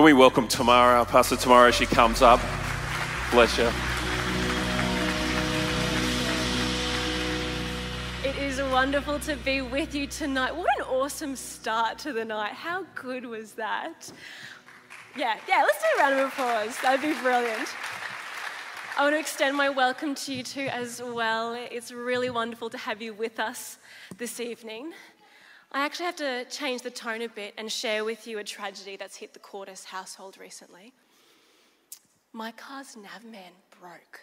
Can we welcome Tamara, Pastor Tamara, as she comes up? Bless you. It is wonderful to be with you tonight. What an awesome start to the night. How good was that? Yeah, yeah, let's do a round of applause. That'd be brilliant. I want to extend my welcome to you too as well. It's really wonderful to have you with us this evening. I actually have to change the tone a bit and share with you a tragedy that's hit the Courtice household recently. My car's navman broke.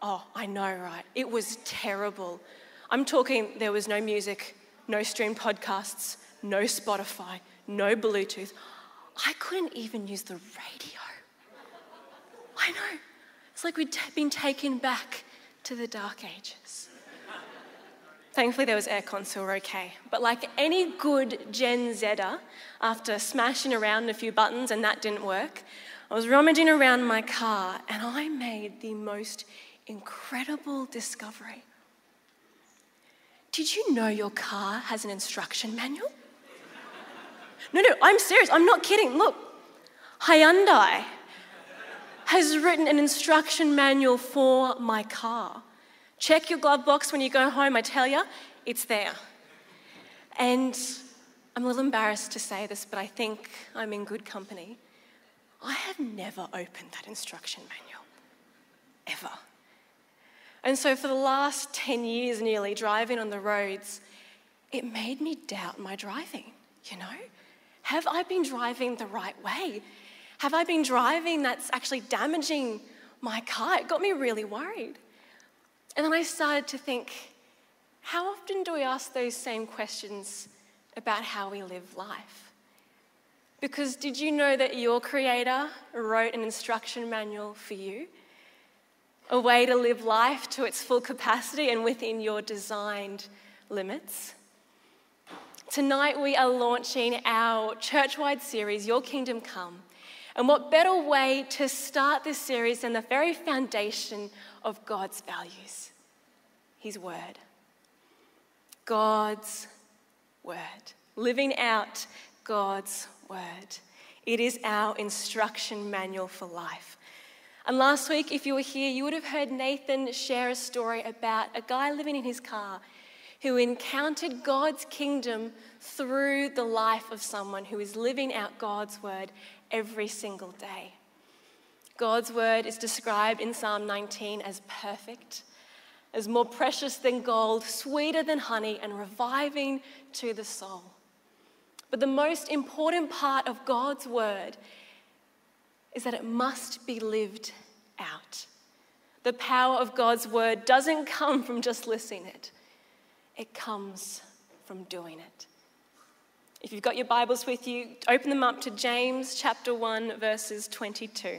Oh, I know, right? It was terrible. I'm talking, there was no music, no streamed podcasts, no Spotify, no Bluetooth. I couldn't even use the radio. I know. It's like we'd been taken back to the dark ages. Thankfully, there was aircon, so we're okay. But like any good Gen Zer, after smashing around a few buttons and that didn't work, I was rummaging around my car and I made the most incredible discovery. Did you know your car has an instruction manual? No, no, I'm serious. I'm not kidding. Look, Hyundai has written an instruction manual for my car. Check your glove box when you go home, I tell you, it's there. And I'm a little embarrassed to say this, but I think I'm in good company. I have never opened that instruction manual, ever. And so, for the last 10 years nearly, driving on the roads, it made me doubt my driving, you know? Have I been driving the right way? Have I been driving that's actually damaging my car? It got me really worried. And then I started to think how often do we ask those same questions about how we live life? Because did you know that your Creator wrote an instruction manual for you? A way to live life to its full capacity and within your designed limits? Tonight, we are launching our church wide series, Your Kingdom Come. And what better way to start this series than the very foundation of God's values? His Word. God's Word. Living out God's Word. It is our instruction manual for life. And last week, if you were here, you would have heard Nathan share a story about a guy living in his car who encountered God's kingdom through the life of someone who is living out God's word every single day. God's word is described in Psalm 19 as perfect, as more precious than gold, sweeter than honey, and reviving to the soul. But the most important part of God's word is that it must be lived out. The power of God's word doesn't come from just listening it, it comes from doing it. If you've got your Bibles with you, open them up to James chapter 1, verses 22.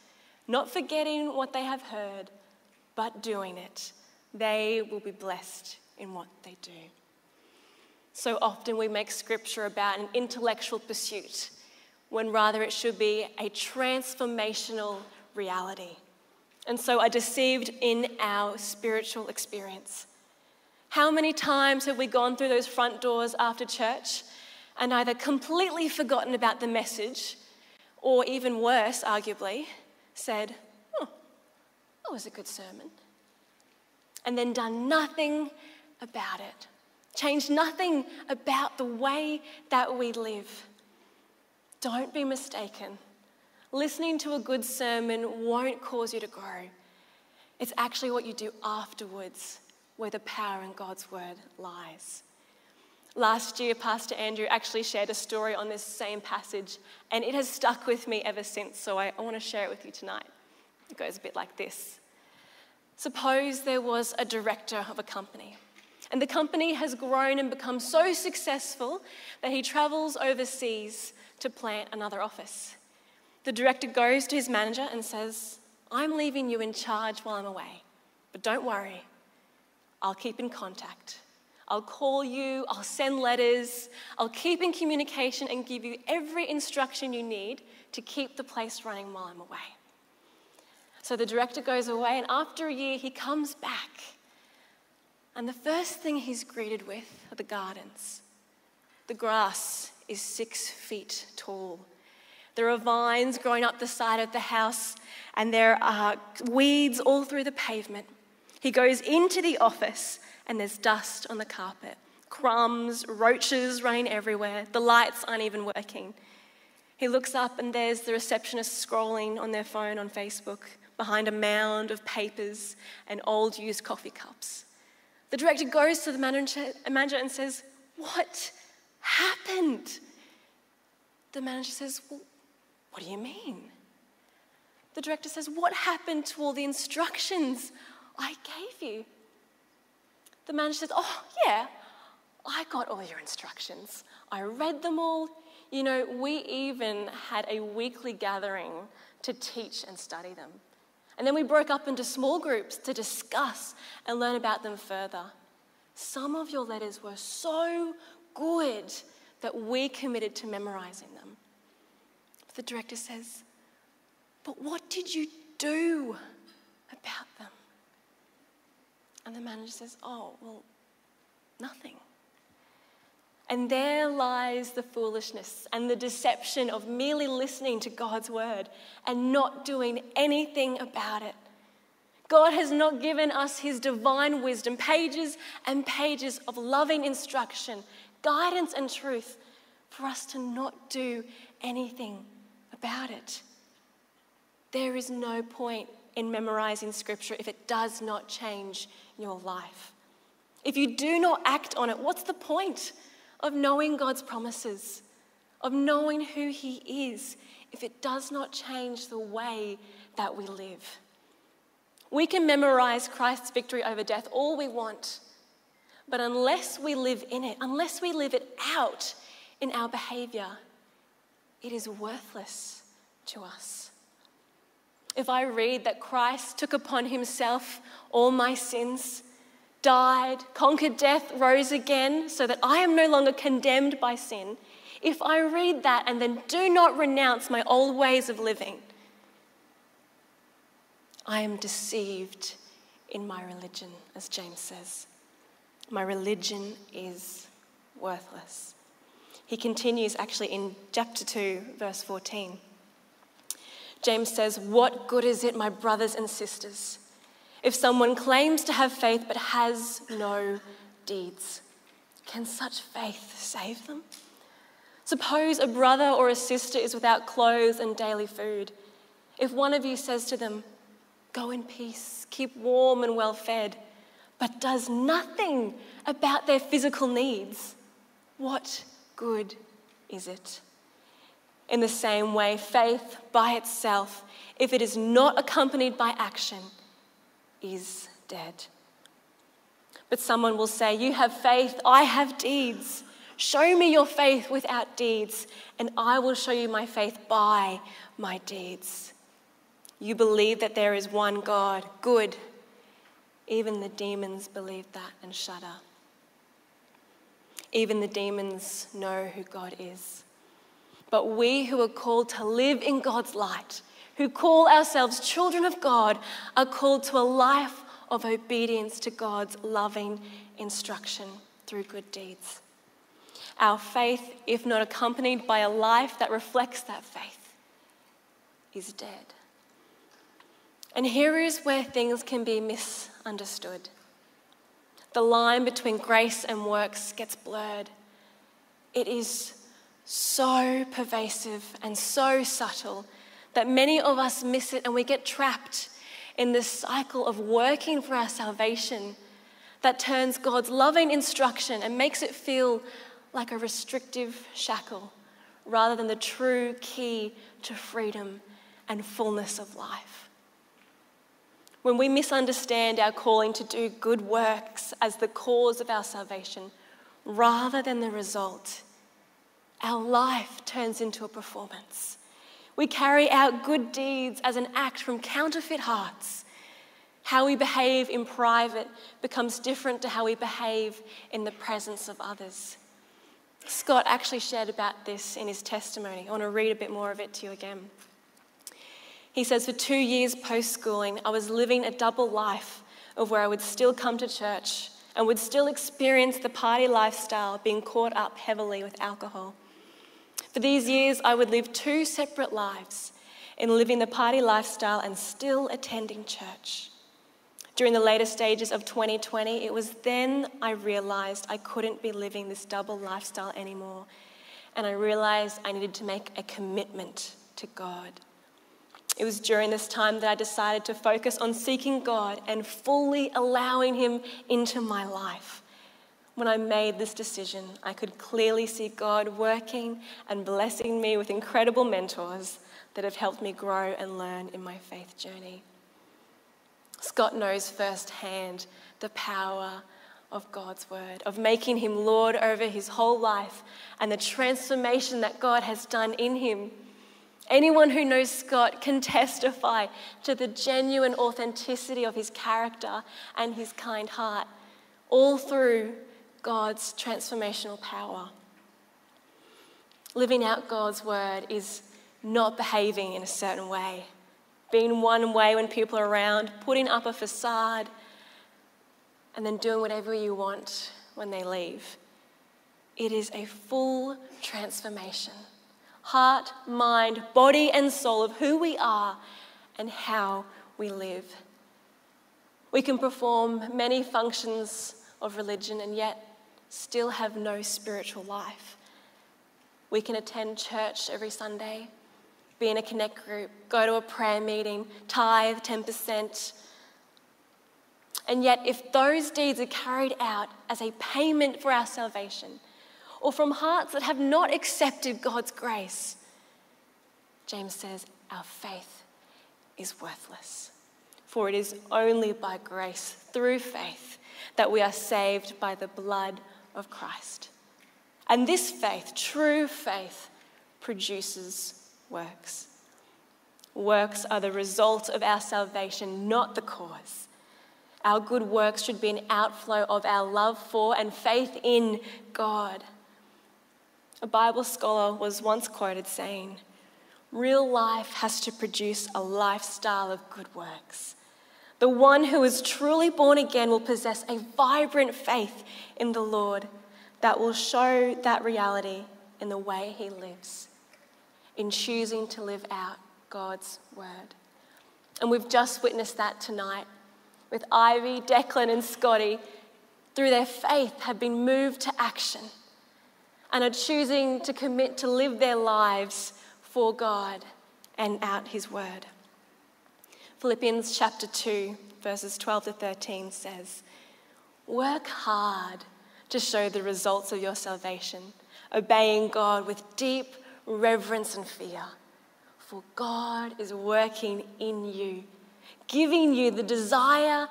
not forgetting what they have heard, but doing it, they will be blessed in what they do. So often we make scripture about an intellectual pursuit when rather it should be a transformational reality. And so are deceived in our spiritual experience. How many times have we gone through those front doors after church and either completely forgotten about the message or, even worse, arguably, said, Oh, that was a good sermon, and then done nothing about it, changed nothing about the way that we live? Don't be mistaken. Listening to a good sermon won't cause you to grow. It's actually what you do afterwards where the power in God's word lies. Last year, Pastor Andrew actually shared a story on this same passage, and it has stuck with me ever since, so I, want to share it with you tonight. It goes a bit like this Suppose there was a director of a company, and the company has grown and become so successful that he travels overseas to plant another office. The director goes to his manager and says, I'm leaving you in charge while I'm away, but don't worry, I'll keep in contact. I'll call you, I'll send letters, I'll keep in communication and give you every instruction you need to keep the place running while I'm away. So the director goes away, and after a year, he comes back. And the first thing he's greeted with are the gardens. The grass is six feet tall. There are vines growing up the side of the house, and there are weeds all through the pavement. He goes into the office and there's dust on the carpet, crumbs, roaches running everywhere. The lights aren't even working. He looks up and there's the receptionist scrolling on their phone on Facebook behind a mound of papers and old used coffee cups. The director goes to the manager, manager and says, What happened? The manager says, Well, what do you mean? The director says, What happened to all the instructions I gave you? The manager says, Oh, yeah, I got all your instructions. I read them all. You know, we even had a weekly gathering to teach and study them. And then we broke up into small groups to discuss and learn about them further. Some of your letters were so good that we committed to memorizing them. The director says, But what did you do about them? And the manager says, Oh, well, nothing. And there lies the foolishness and the deception of merely listening to God's word and not doing anything about it. God has not given us his divine wisdom, pages and pages of loving instruction, guidance, and truth for us to not do anything about it. There is no point in memorizing scripture if it does not change your life. If you do not act on it, what's the point of knowing God's promises, of knowing who He is, if it does not change the way that we live? We can memorize Christ's victory over death all we want, but unless we live in it, unless we live it out in our behavior, it is worthless to us. If I read that Christ took upon himself all my sins, died, conquered death, rose again, so that I am no longer condemned by sin, if I read that and then do not renounce my old ways of living, I am deceived in my religion, as James says. My religion is worthless. He continues actually in chapter 2, verse 14. James says, What good is it, my brothers and sisters, if someone claims to have faith but has no deeds? Can such faith save them? Suppose a brother or a sister is without clothes and daily food. If one of you says to them, Go in peace, keep warm and well fed, but does nothing about their physical needs, what good is it? In the same way, faith by itself, if it is not accompanied by action, is dead. But someone will say, You have faith, I have deeds. Show me your faith without deeds, and I will show you my faith by my deeds. You believe that there is one God, good. Even the demons believe that and shudder. Even the demons know who God is. But we who are called to live in God's light, who call ourselves children of God, are called to a life of obedience to God's loving instruction through good deeds. Our faith, if not accompanied by a life that reflects that faith, is dead. And here is where things can be misunderstood. The line between grace and works gets blurred. It is so pervasive and so subtle that many of us miss it and we get trapped in this cycle of working for our salvation that turns God's loving instruction and makes it feel like a restrictive shackle rather than the true key to freedom and fullness of life. When we misunderstand our calling to do good works as the cause of our salvation rather than the result, our life turns into a performance. We carry out good deeds as an act from counterfeit hearts. How we behave in private becomes different to how we behave in the presence of others. Scott actually shared about this in his testimony. I want to read a bit more of it to you again. He says, For two years post schooling, I was living a double life of where I would still come to church and would still experience the party lifestyle, being caught up heavily with alcohol. For these years, I would live two separate lives in living the party lifestyle and still attending church. During the later stages of 2020, it was then I realized I couldn't be living this double lifestyle anymore. And I realized I needed to make a commitment to God. It was during this time that I decided to focus on seeking God and fully allowing Him into my life. When I made this decision, I could clearly see God working and blessing me with incredible mentors that have helped me grow and learn in my faith journey. Scott knows firsthand the power of God's word, of making him Lord over his whole life, and the transformation that God has done in him. Anyone who knows Scott can testify to the genuine authenticity of his character and his kind heart, all through God's transformational power. Living out God's word is not behaving in a certain way being one way when people are around, putting up a facade, and then doing whatever you want when they leave. It is a full transformation heart, mind, body, and soul of who we are and how we live. We can perform many functions of religion and yet still have no spiritual life. We can attend church every Sunday be in a connect group, go to a prayer meeting, tithe 10%. And yet, if those deeds are carried out as a payment for our salvation, or from hearts that have not accepted God's grace, James says our faith is worthless. For it is only by grace, through faith, that we are saved by the blood of Christ. And this faith, true faith, produces works. Works are the result of our salvation, not the cause. Our good works should be an outflow of our love for and faith in God. A Bible scholar was once quoted saying, Real life has to produce a lifestyle of good works. The one who is truly born again will possess a vibrant faith in the Lord that will show that reality in the way he lives in choosing to live out God's word. And we've just witnessed that tonight with Ivy, Declan, and Scotty, through their faith, have been moved to action and are choosing to commit to live their lives for God and out His word. Philippians chapter 2, verses 12 to 13 says, Work hard to show the results of your salvation, obeying God with deep reverence and fear. For God is working in you, giving you the desire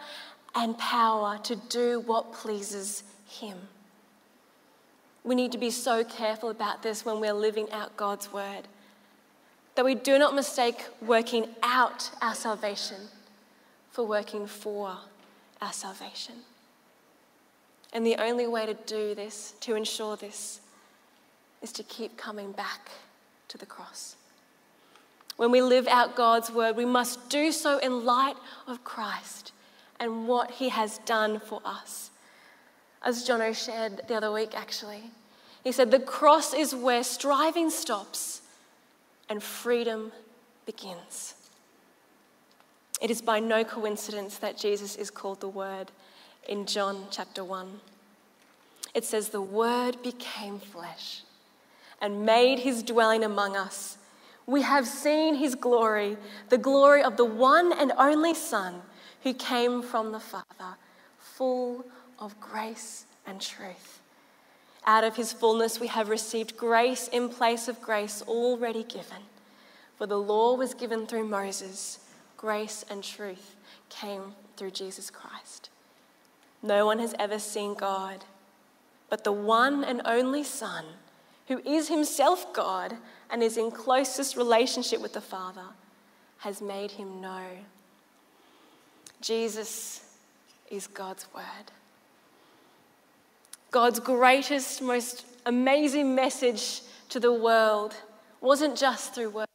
and power to do what pleases Him. We need to be so careful about this when we're living out God's word that we do not mistake working out our salvation for working for our salvation. And the only way to do this, to ensure this, is to keep coming back to the cross. When we live out God's word, we must do so in light of Christ and what he has done for us. As Jono shared the other week, actually, he said, The cross is where striving stops and freedom begins. It is by no coincidence that Jesus is called the Word in John chapter 1. It says, The Word became flesh and made his dwelling among us. We have seen his glory, the glory of the one and only Son who came from the Father, full of grace and truth. Out of his fullness, we have received grace in place of grace already given. For the law was given through Moses, grace and truth came through Jesus Christ. No one has ever seen God, but the one and only Son who is himself God and is in closest relationship with the Father, has made him know. Jesus is God's word. God's greatest, most amazing message to the world wasn't just through words.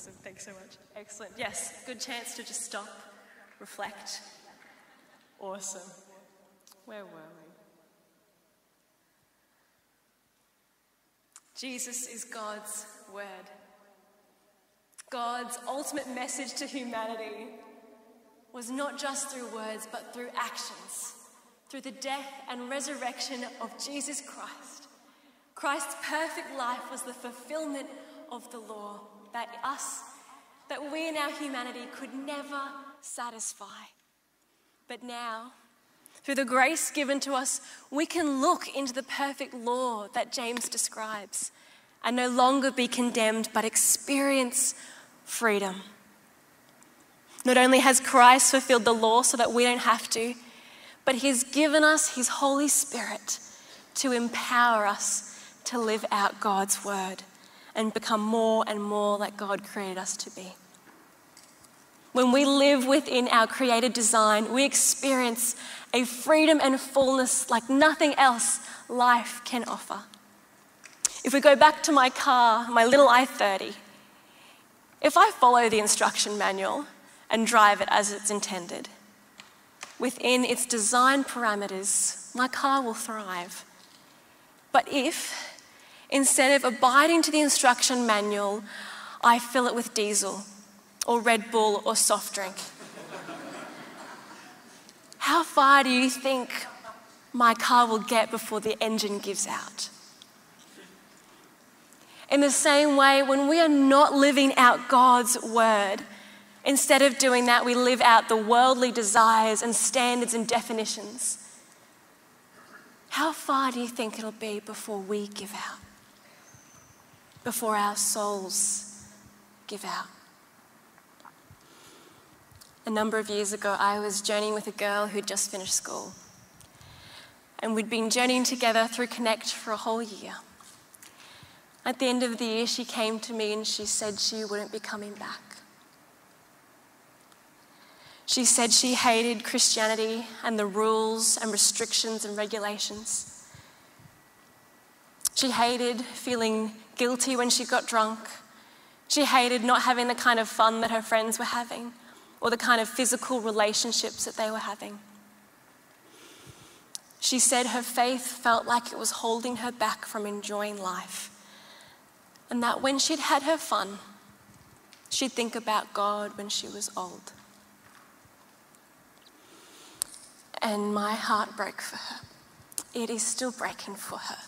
Awesome, thanks so much. Excellent. Yes, good chance to just stop, reflect. Awesome. Where were we? Jesus is God's word. God's ultimate message to humanity was not just through words, but through actions, through the death and resurrection of Jesus Christ. Christ's perfect life was the fulfillment of the law that us, that we in our humanity could never satisfy. But now, through the grace given to us, we can look into the perfect law that James describes and no longer be condemned, but experience freedom. Not only has Christ fulfilled the law so that we don't have to, but He's given us His Holy Spirit to empower us to live out God's word and become more and more like God created us to be. When we live within our created design, we experience a freedom and fullness like nothing else life can offer. If we go back to my car, my little i30, if I follow the instruction manual and drive it as it's intended, within its design parameters, my car will thrive. But if Instead of abiding to the instruction manual, I fill it with diesel or Red Bull or soft drink. How far do you think my car will get before the engine gives out? In the same way, when we are not living out God's word, instead of doing that, we live out the worldly desires and standards and definitions. How far do you think it'll be before we give out? Before our souls give out. A number of years ago, I was journeying with a girl who'd just finished school. And we'd been journeying together through Connect for a whole year. At the end of the year, she came to me and she said she wouldn't be coming back. She said she hated Christianity and the rules and restrictions and regulations. She hated feeling guilty when she got drunk. She hated not having the kind of fun that her friends were having or the kind of physical relationships that they were having. She said her faith felt like it was holding her back from enjoying life, and that when she'd had her fun, she'd think about God when she was old. And my heart broke for her. It is still breaking for her.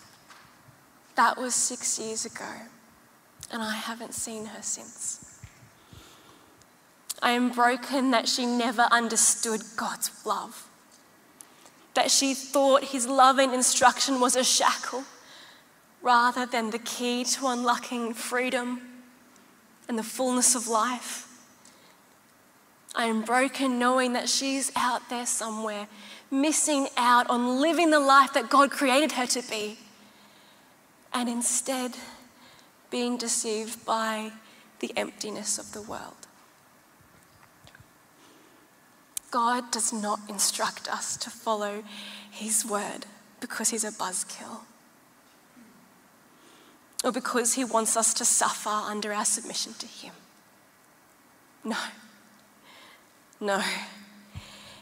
That was six years ago, and I haven't seen her since. I am broken that she never understood God's love, that she thought His loving instruction was a shackle rather than the key to unlocking freedom and the fullness of life. I am broken knowing that she's out there somewhere, missing out on living the life that God created her to be and instead being deceived by the emptiness of the world. God does not instruct us to follow His word because He's a buzzkill or because He wants us to suffer under our submission to Him. No. No.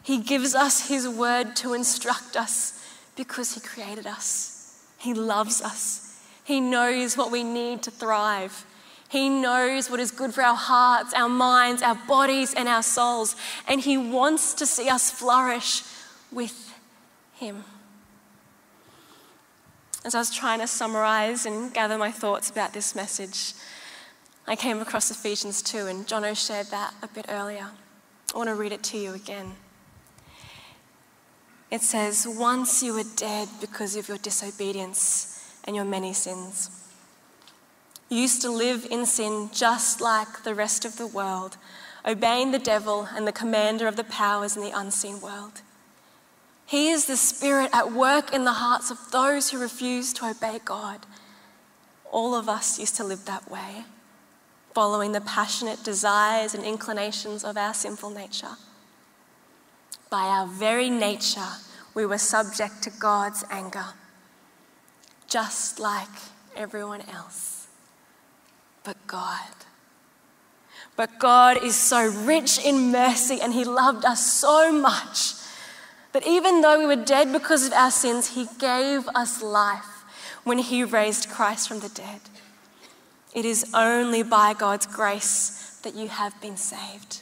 He gives us His word to instruct us because He created us. He loves us. He knows what we need to thrive. He knows what is good for our hearts, our minds, our bodies, and our souls. And He wants to see us flourish with Him. As I was trying to summarize and gather my thoughts about this message, I came across Ephesians 2, and Jono shared that a bit earlier. I want to read it to you again. It says, Once you were dead because of your disobedience and your many sins. You used to live in sin just like the rest of the world, obeying the devil and the commander of the powers in the unseen world. He is the spirit at work in the hearts of those who refuse to obey God. All of us used to live that way, following the passionate desires and inclinations of our sinful nature. By our very nature, we were subject to God's anger, just like everyone else but God. But God is so rich in mercy and He loved us so much that even though we were dead because of our sins, He gave us life when He raised Christ from the dead. It is only by God's grace that you have been saved.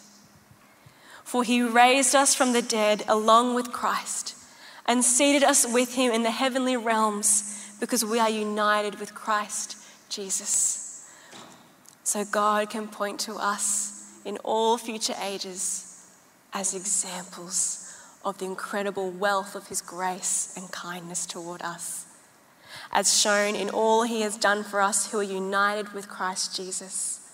For He raised us from the dead along with Christ and seated us with Him in the heavenly realms because we are united with Christ Jesus so God can point to us in all future ages as examples of the incredible wealth of His grace and kindness toward us, as shown in all He has done for us who are united with Christ Jesus.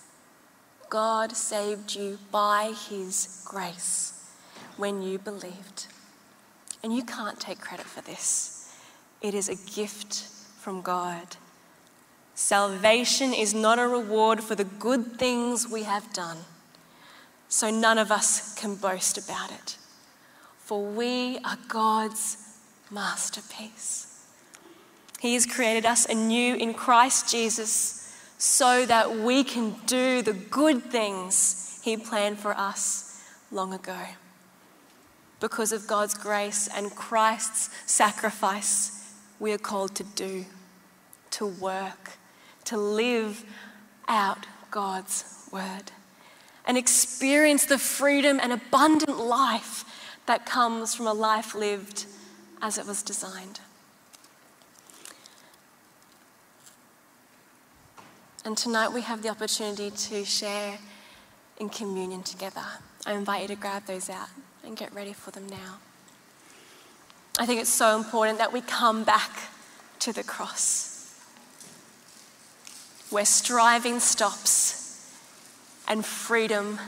God saved you by His grace when you believed. And you can't take credit for this, it is a gift from God. Salvation is not a reward for the good things we have done, so none of us can boast about it. For we are God's masterpiece. He has created us anew in Christ Jesus so that we can do the good things He planned for us long ago. Because of God's grace and Christ's sacrifice, we are called to do, to work to live out God's word and experience the freedom and abundant life that comes from a life lived as it was designed. And tonight we have the opportunity to share in communion together. I invite you to grab those out and get ready for them now. I think it's so important that we come back to the cross where striving stops and freedom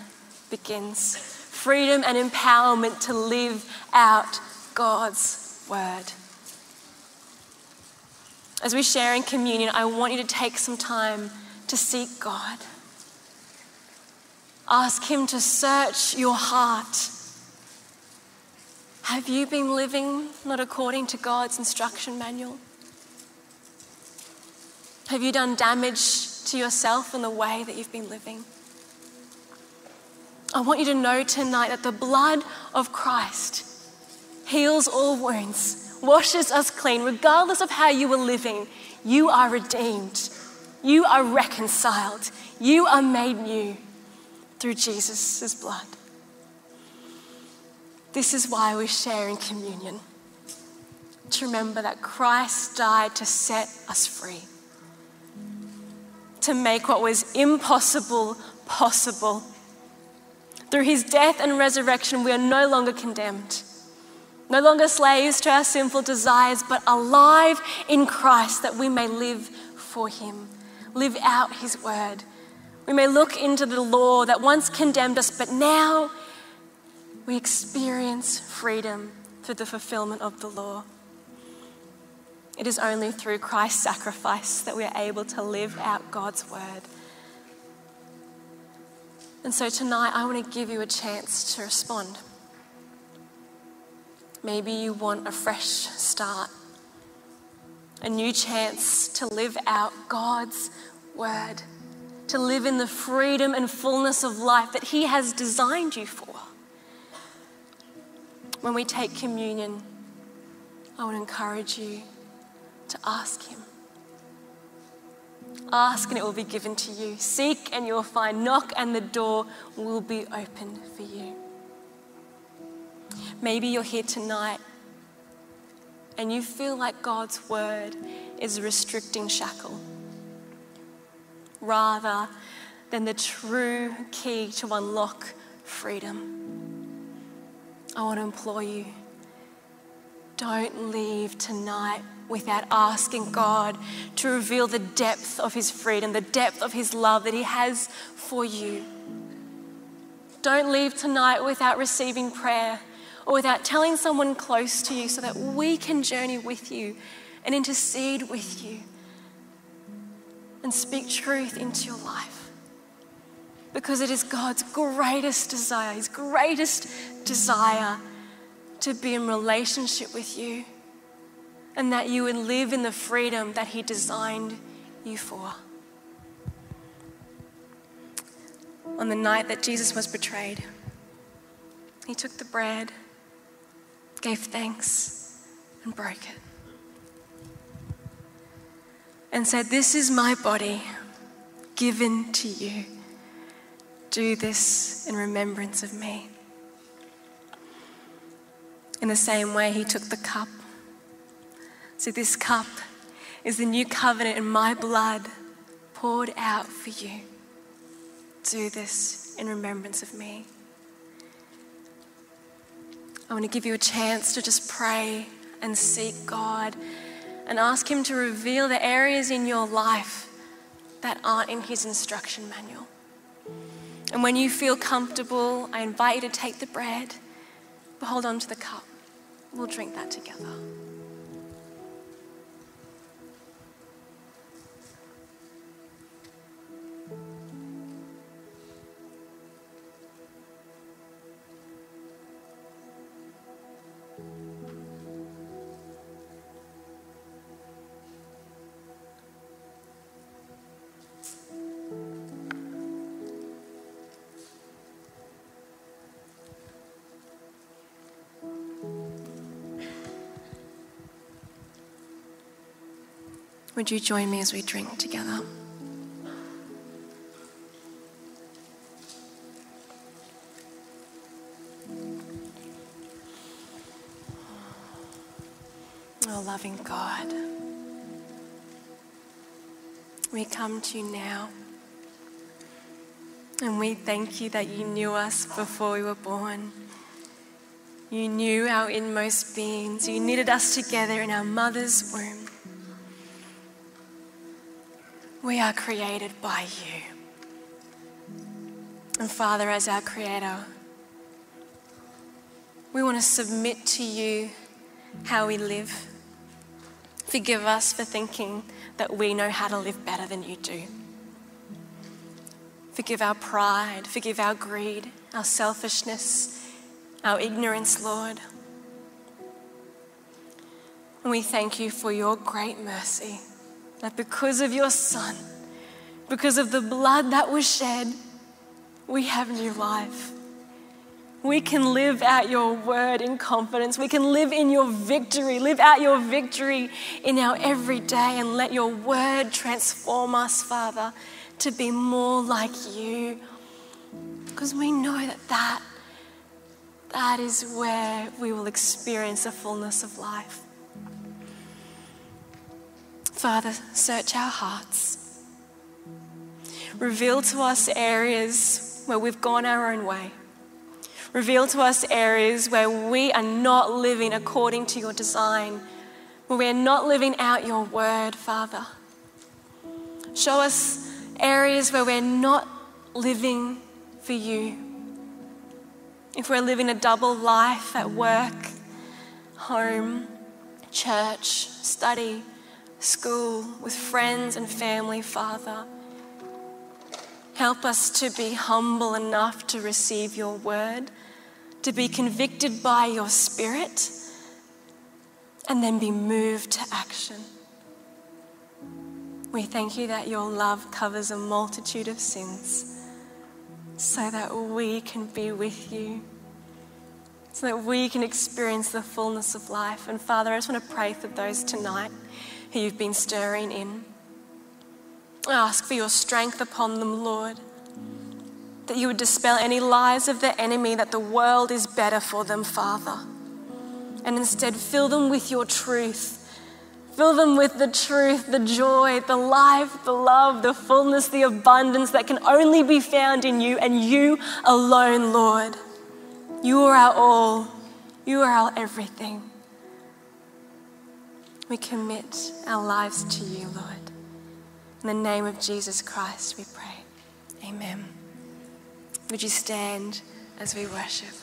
begins. Freedom and empowerment to live out God's word. As we share in communion, I want you to take some time to seek God. Ask Him to search your heart. Have you been living not according to God's instruction manual? Have you done damage to yourself in the way that you've been living? I want you to know tonight that the blood of Christ heals all wounds, washes us clean, regardless of how you were living. You are redeemed, you are reconciled, you are made new through Jesus' blood. This is why we share in communion to remember that Christ died to set us free to make what was impossible possible. Through his death and resurrection, we are no longer condemned, no longer slaves to our sinful desires, but alive in Christ that we may live for him, live out his word. We may look into the law that once condemned us, but now we experience freedom through the fulfillment of the law. It is only through Christ's sacrifice that we are able to live out God's word. And so tonight, I want to give you a chance to respond. Maybe you want a fresh start, a new chance to live out God's word, to live in the freedom and fullness of life that He has designed you for. When we take communion, I want to encourage you to ask Him. Ask and it will be given to you. Seek and you'll find. Knock and the door will be open for you. Maybe you're here tonight and you feel like God's word is a restricting shackle rather than the true key to unlock freedom. I want to implore you don't leave tonight without asking God to reveal the depth of His freedom, the depth of His love that He has for you. Don't leave tonight without receiving prayer or without telling someone close to you so that we can journey with you and intercede with you and speak truth into your life. Because it is God's greatest desire, His greatest desire to be in relationship with you and that you would live in the freedom that He designed you for. On the night that Jesus was betrayed, He took the bread, gave thanks, and broke it. And said, This is my body given to you. Do this in remembrance of me. In the same way, he took the cup. So, this cup is the new covenant in my blood poured out for you. Do this in remembrance of me. I want to give you a chance to just pray and seek God and ask Him to reveal the areas in your life that aren't in His instruction manual. And when you feel comfortable, I invite you to take the bread, but hold on to the cup. We'll drink that together. Would you join me as we drink together? Oh, loving God, we come to you now. And we thank you that you knew us before we were born. You knew our inmost beings. You knitted us together in our mother's womb. We are created by you. And Father, as our Creator, we want to submit to you how we live. Forgive us for thinking that we know how to live better than you do. Forgive our pride, forgive our greed, our selfishness, our ignorance, Lord. And we thank you for your great mercy that because of your Son, because of the blood that was shed, we have new life. We can live out your word in confidence. We can live in your victory, live out your victory in our everyday, and let your word transform us, Father, to be more like you. Because we know that that, that is where we will experience the fullness of life. Father, search our hearts. Reveal to us areas where we've gone our own way. Reveal to us areas where we are not living according to your design, where we are not living out your word, Father. Show us areas where we're not living for you. If we're living a double life at work, home, church, study, school, with friends and family, Father. Help us to be humble enough to receive your word, to be convicted by your spirit, and then be moved to action. We thank you that your love covers a multitude of sins so that we can be with you, so that we can experience the fullness of life. And Father, I just want to pray for those tonight who you've been stirring in. I ask for your strength upon them, Lord, that you would dispel any lies of the enemy that the world is better for them, Father. and instead fill them with your truth. Fill them with the truth, the joy, the life, the love, the fullness, the abundance that can only be found in you and you alone, Lord. You are our all. You are our everything. We commit our lives to you, Lord. In the name of Jesus Christ, we pray. Amen. Would you stand as we worship?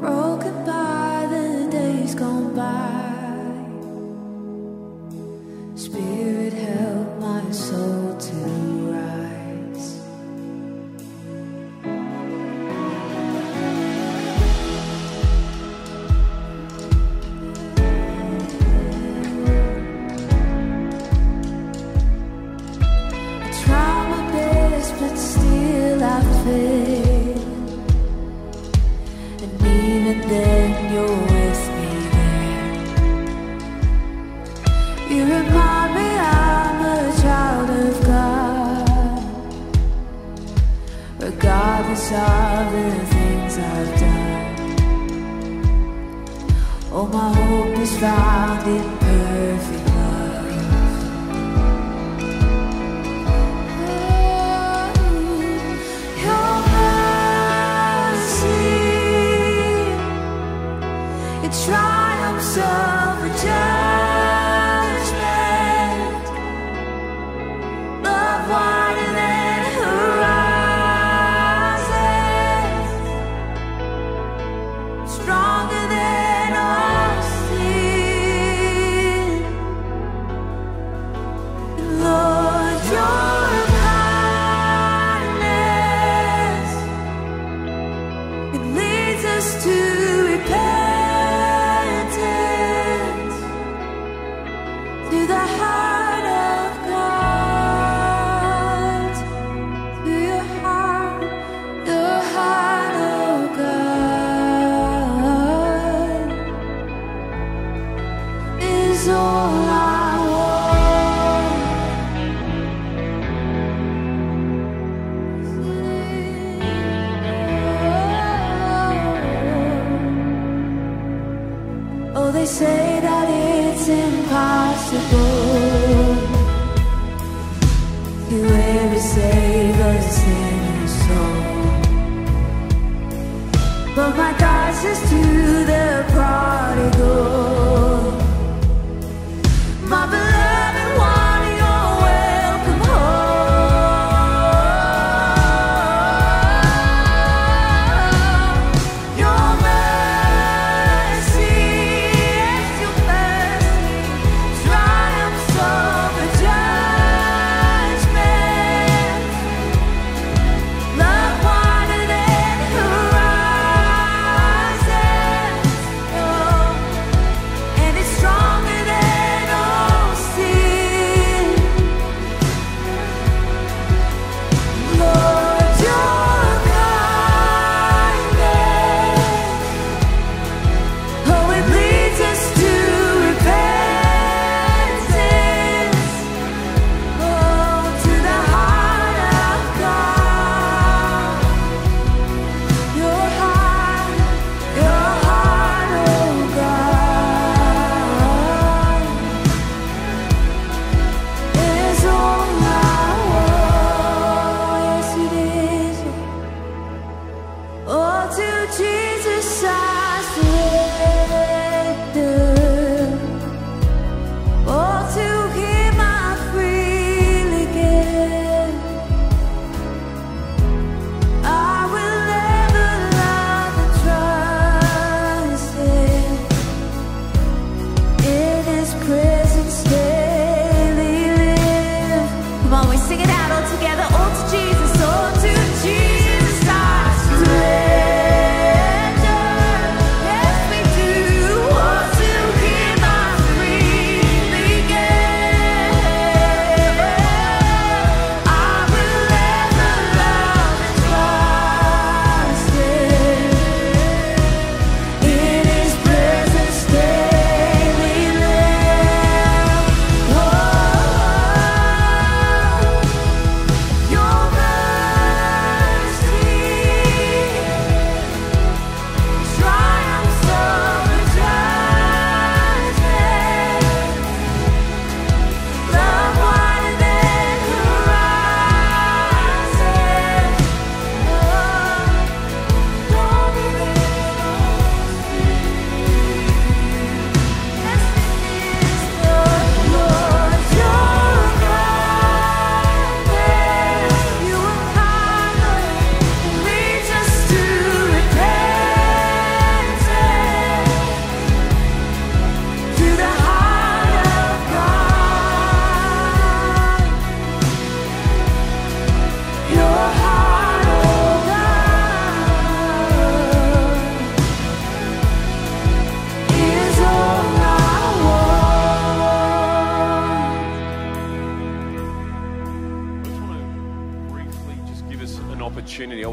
Broken by the days gone by,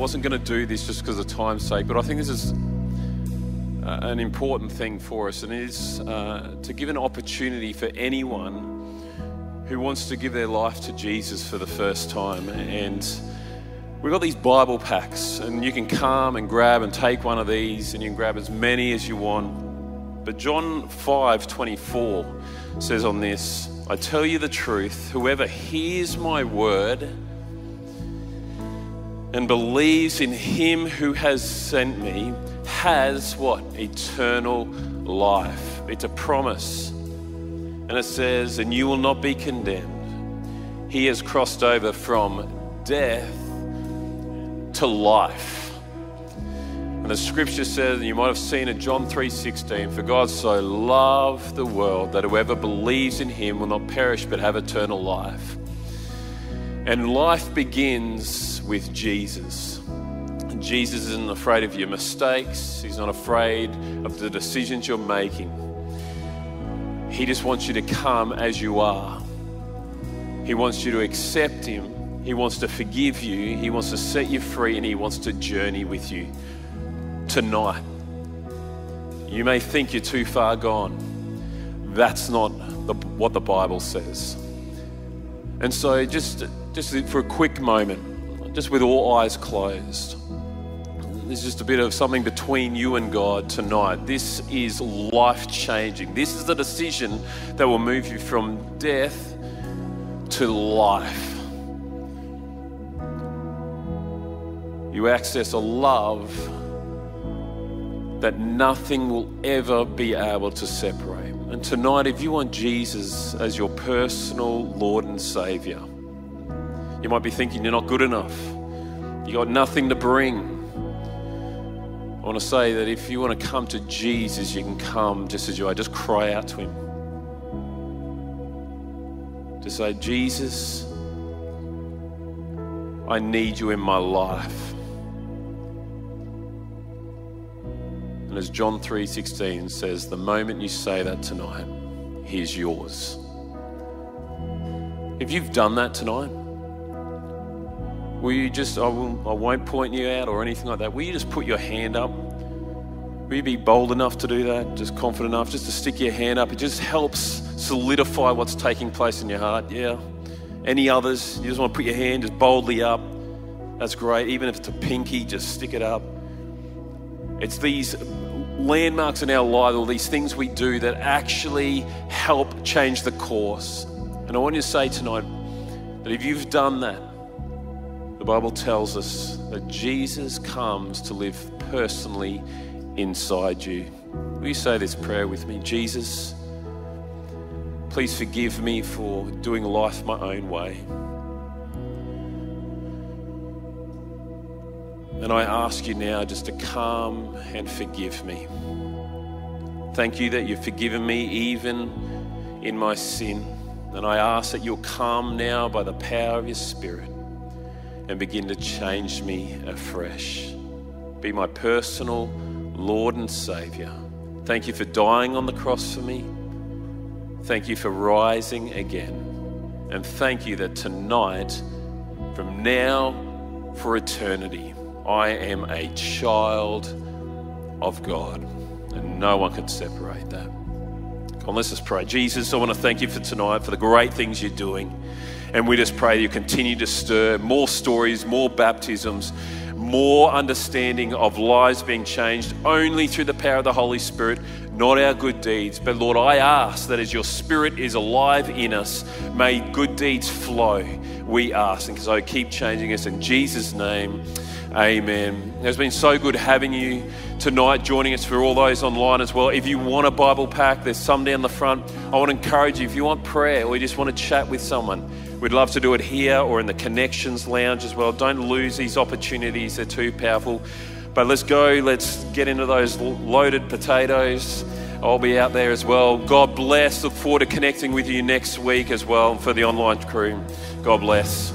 wasn't going to do this just because of time's sake, but I think this is uh, an important thing for us, and it is uh, to give an opportunity for anyone who wants to give their life to Jesus for the first time. And we've got these Bible packs, and you can come and grab and take one of these, and you can grab as many as you want. But John 5 24 says on this, I tell you the truth, whoever hears my word and believes in him who has sent me has what? Eternal life. It's a promise. And it says, and you will not be condemned. He has crossed over from death to life. And the scripture says, and you might have seen it, John 3:16, for God so loved the world that whoever believes in him will not perish but have eternal life. And life begins with Jesus. Jesus isn't afraid of your mistakes, He's not afraid of the decisions you're making. He just wants you to come as you are. He wants you to accept Him. He wants to forgive you. He wants to set you free and He wants to journey with you tonight. You may think you're too far gone. That's not the, what the Bible says. And so, just, just for a quick moment, just with all eyes closed, there's just a bit of something between you and God tonight. This is life changing. This is the decision that will move you from death to life. You access a love that nothing will ever be able to separate. And tonight, if you want Jesus as your personal Lord and Savior, you might be thinking you're not good enough, you got nothing to bring. I want to say that if you want to come to Jesus, you can come just as you are. Just cry out to Him. To say, Jesus, I need you in my life. And as John 3:16 says, the moment you say that tonight, he's yours. If you've done that tonight, will you just, I, will, I won't point you out or anything like that, will you just put your hand up? Will you be bold enough to do that? Just confident enough just to stick your hand up? It just helps solidify what's taking place in your heart. Yeah. Any others? You just want to put your hand just boldly up. That's great. Even if it's a pinky, just stick it up. It's these landmarks in our life, all these things we do that actually help change the course. And I want you to say tonight that if you've done that, Bible tells us that Jesus comes to live personally inside you. Will you say this prayer with me? Jesus, please forgive me for doing life my own way. And I ask you now just to come and forgive me. Thank you that you've forgiven me even in my sin. And I ask that you'll come now by the power of your Spirit and begin to change me afresh. Be my personal Lord and Savior. Thank you for dying on the cross for me. Thank you for rising again. And thank you that tonight, from now for eternity, I am a child of God, and no one can separate that. Come let's just pray. Jesus, I want to thank you for tonight, for the great things you're doing. And we just pray you continue to stir more stories, more baptisms, more understanding of lives being changed only through the power of the Holy Spirit, not our good deeds. But Lord, I ask that as your Spirit is alive in us, may good deeds flow. We ask. And so keep changing us in Jesus' name. Amen. It's been so good having you tonight, joining us for all those online as well. If you want a Bible pack, there's some down the front. I want to encourage you, if you want prayer or you just want to chat with someone, we'd love to do it here or in the Connections Lounge as well. Don't lose these opportunities, they're too powerful. But let's go, let's get into those loaded potatoes. I'll be out there as well. God bless. Look forward to connecting with you next week as well for the online crew. God bless.